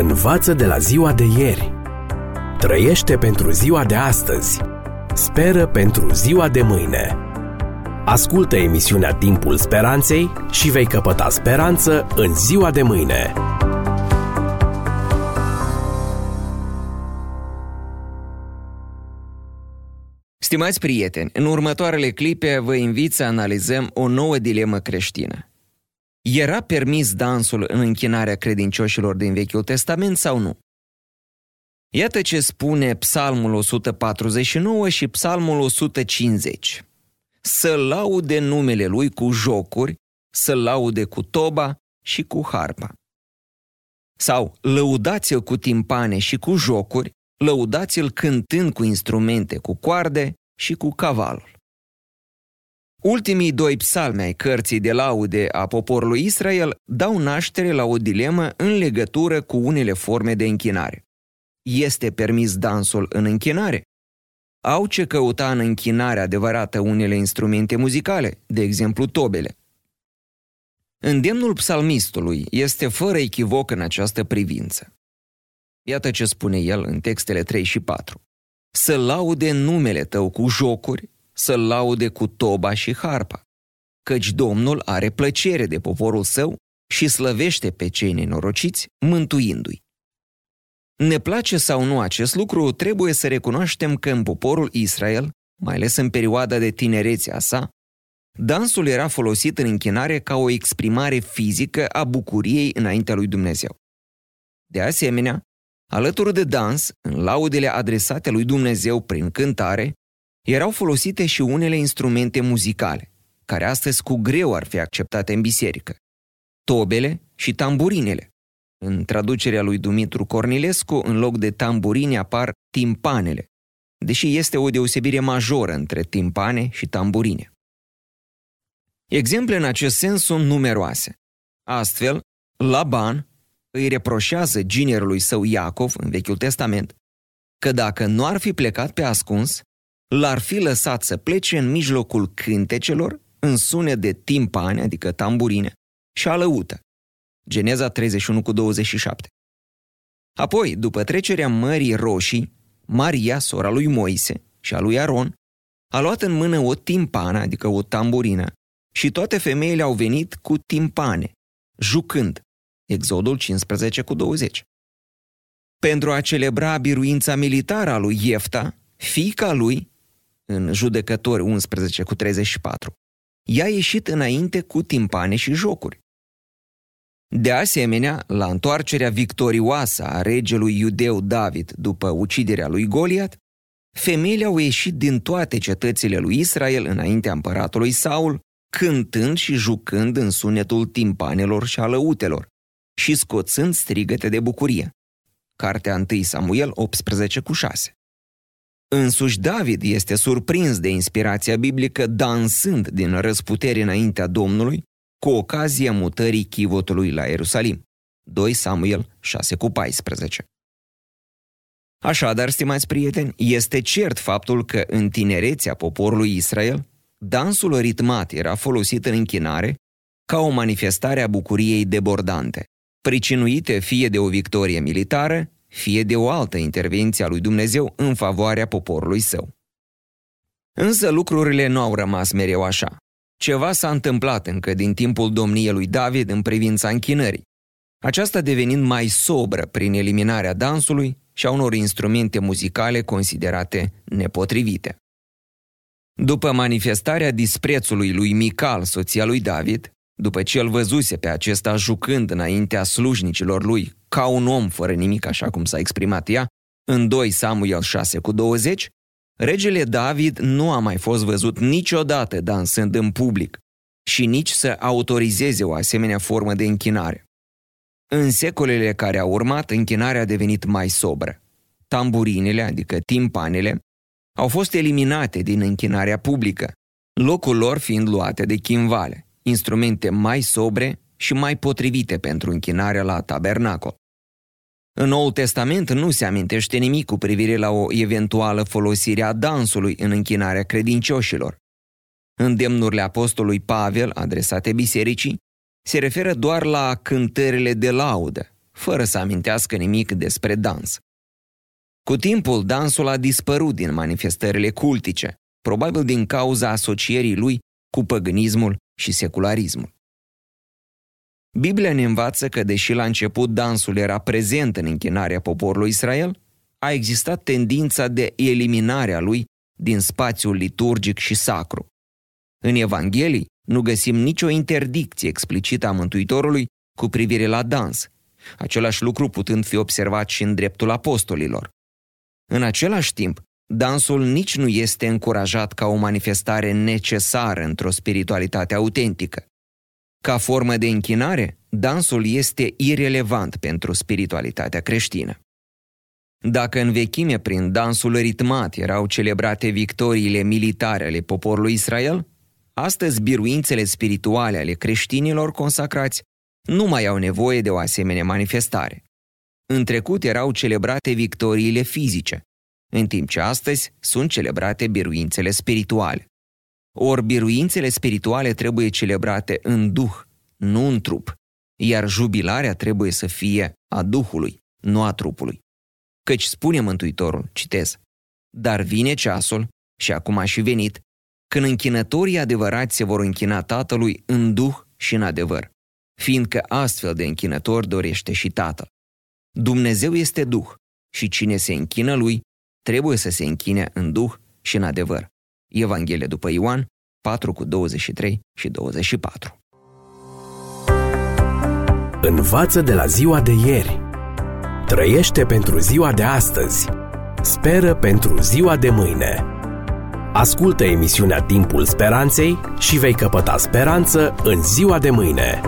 Învață de la ziua de ieri. Trăiește pentru ziua de astăzi. Speră pentru ziua de mâine. Ascultă emisiunea Timpul Speranței și vei căpăta speranță în ziua de mâine. Stimați prieteni, în următoarele clipe vă invit să analizăm o nouă dilemă creștină. Era permis dansul în închinarea credincioșilor din Vechiul Testament sau nu? Iată ce spune Psalmul 149 și Psalmul 150. Să laude numele lui cu jocuri, să laude cu toba și cu harpa. Sau lăudați-l cu timpane și cu jocuri, lăudați-l cântând cu instrumente, cu coarde și cu cavalul. Ultimii doi psalmi ai cărții de laude a poporului Israel dau naștere la o dilemă în legătură cu unele forme de închinare. Este permis dansul în închinare? Au ce căuta în închinare adevărată unele instrumente muzicale, de exemplu tobele. Îndemnul psalmistului este fără echivoc în această privință. Iată ce spune el în textele 3 și 4. Să laude numele tău cu jocuri, să-l laude cu toba și harpa, căci Domnul are plăcere de poporul său și slăvește pe cei nenorociți, mântuindu-i. Ne place sau nu acest lucru, trebuie să recunoaștem că în poporul Israel, mai ales în perioada de tinerețe a sa, dansul era folosit în închinare ca o exprimare fizică a bucuriei înaintea lui Dumnezeu. De asemenea, alături de dans, în laudele adresate lui Dumnezeu prin cântare, erau folosite și unele instrumente muzicale, care astăzi cu greu ar fi acceptate în biserică. Tobele și tamburinele. În traducerea lui Dumitru Cornilescu, în loc de tamburine apar timpanele, deși este o deosebire majoră între timpane și tamburine. Exemple în acest sens sunt numeroase. Astfel, Laban îi reproșează ginerului său Iacov în Vechiul Testament că dacă nu ar fi plecat pe ascuns, l-ar fi lăsat să plece în mijlocul cântecelor în sune de timpane, adică tamburine, și alăută. Geneza 31 cu 27. Apoi, după trecerea Mării Roșii, Maria, sora lui Moise și a lui Aron, a luat în mână o timpană, adică o tamburină, și toate femeile au venit cu timpane, jucând. Exodul 15 cu 20. Pentru a celebra biruința militară a lui Iefta, fiica lui în Judecători 11 cu 34. Ea a ieșit înainte cu timpane și jocuri. De asemenea, la întoarcerea victorioasă a regelui iudeu David după uciderea lui Goliat, femeile au ieșit din toate cetățile lui Israel înaintea împăratului Saul, cântând și jucând în sunetul timpanelor și alăutelor și scoțând strigăte de bucurie. Cartea 1 Samuel 18 cu 6. Însuși David este surprins de inspirația biblică dansând din răsputeri înaintea Domnului cu ocazia mutării chivotului la Ierusalim. 2 Samuel 6 cu 14. Așadar, stimați prieteni, este cert faptul că în tinerețea poporului Israel, dansul ritmat era folosit în închinare ca o manifestare a bucuriei debordante, pricinuite fie de o victorie militară, fie de o altă intervenție a lui Dumnezeu în favoarea poporului său. Însă lucrurile nu au rămas mereu așa. Ceva s-a întâmplat încă din timpul domniei lui David în privința închinării, aceasta devenind mai sobră prin eliminarea dansului și a unor instrumente muzicale considerate nepotrivite. După manifestarea disprețului lui Mical, soția lui David, după ce îl văzuse pe acesta jucând înaintea slujnicilor lui ca un om fără nimic, așa cum s-a exprimat ea, în 2 Samuel 6 cu 20, regele David nu a mai fost văzut niciodată dansând în public și nici să autorizeze o asemenea formă de închinare. În secolele care au urmat, închinarea a devenit mai sobră. Tamburinele, adică timpanele, au fost eliminate din închinarea publică, locul lor fiind luate de chimvale, instrumente mai sobre și mai potrivite pentru închinarea la tabernacol. În Noul Testament nu se amintește nimic cu privire la o eventuală folosire a dansului în închinarea credincioșilor. Îndemnurile apostolului Pavel, adresate bisericii, se referă doar la cântările de laudă, fără să amintească nimic despre dans. Cu timpul, dansul a dispărut din manifestările cultice, probabil din cauza asocierii lui cu păgânismul și secularismul. Biblia ne învață că, deși la început dansul era prezent în închinarea poporului Israel, a existat tendința de eliminare a lui din spațiul liturgic și sacru. În Evanghelii nu găsim nicio interdicție explicită a Mântuitorului cu privire la dans, același lucru putând fi observat și în dreptul apostolilor. În același timp, dansul nici nu este încurajat ca o manifestare necesară într-o spiritualitate autentică. Ca formă de închinare, dansul este irelevant pentru spiritualitatea creștină. Dacă în vechime prin dansul ritmat erau celebrate victoriile militare ale poporului Israel, astăzi biruințele spirituale ale creștinilor consacrați nu mai au nevoie de o asemenea manifestare. În trecut erau celebrate victoriile fizice, în timp ce astăzi sunt celebrate biruințele spirituale. Ori biruințele spirituale trebuie celebrate în duh, nu în trup, iar jubilarea trebuie să fie a Duhului, nu a trupului. Căci spune Mântuitorul, citez, Dar vine ceasul, și acum a și venit, când închinătorii adevărați se vor închina Tatălui în duh și în adevăr, fiindcă astfel de închinător dorește și Tatăl. Dumnezeu este duh și cine se închină lui trebuie să se închine în duh și în adevăr. Evanghelie după Ioan 4 cu 23 și 24. Învață de la ziua de ieri. Trăiește pentru ziua de astăzi. Speră pentru ziua de mâine. Ascultă emisiunea Timpul Speranței și vei căpăta speranță în ziua de mâine.